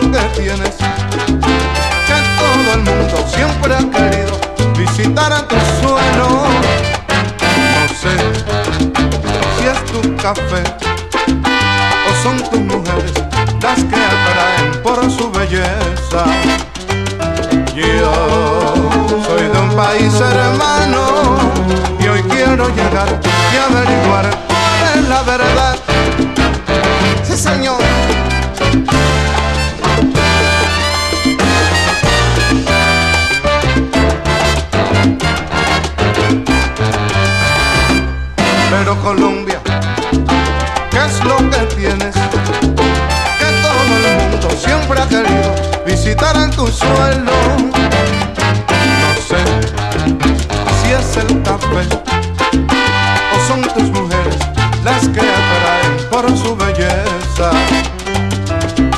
que tienes, que todo el mundo siempre ha querido visitar a tu suelo. No sé si es tu café o son tus mujeres las que atraen por su belleza. Yo soy de un país hermano y hoy quiero llegar y averiguar cuál es la verdad. Pero Colombia, ¿qué es lo que tienes? Que todo el mundo siempre ha querido visitar en tu suelo. No sé si es el café o son tus mujeres las que atraen por su belleza.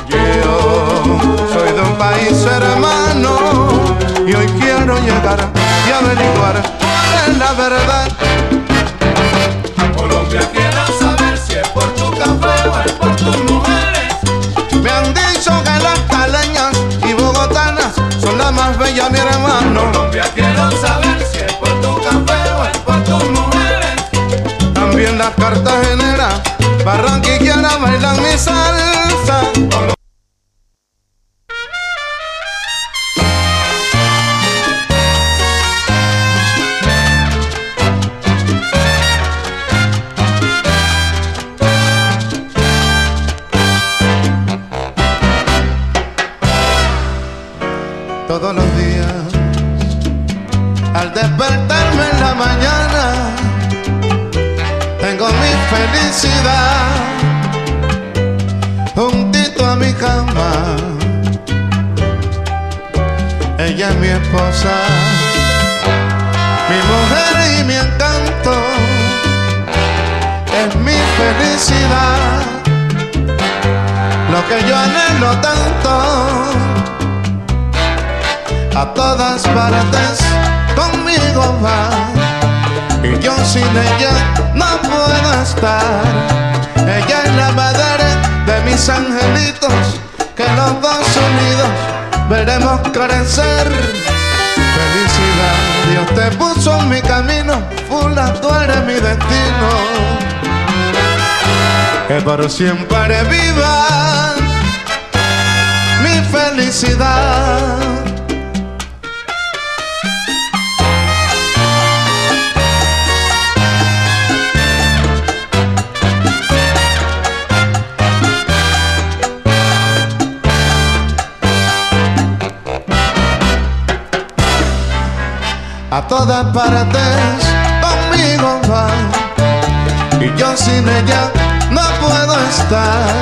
Yo soy de un país hermano y hoy quiero llegar y averiguar cuál es la verdad. Colombia quiero saber si es por tu café o es por tus mujeres. Me han dicho que las caleñas y bogotanas son las más bellas, mi hermano. Colombia quiero saber si es por tu café o es por tus mujeres. También las cartageneras, barranquilleras bailan mi salsa. Al despertarme en la mañana, tengo mi felicidad juntito a mi cama. Ella es mi esposa, mi mujer y mi encanto, es mi felicidad, lo que yo anhelo tanto a todas partes sin ella no puedo estar. Ella es la madre de mis angelitos que los dos unidos veremos crecer. Felicidad, Dios te puso en mi camino, Fula, tú eres mi destino. Que por siempre viva mi felicidad. A todas partes conmigo va y yo sin ella no puedo estar.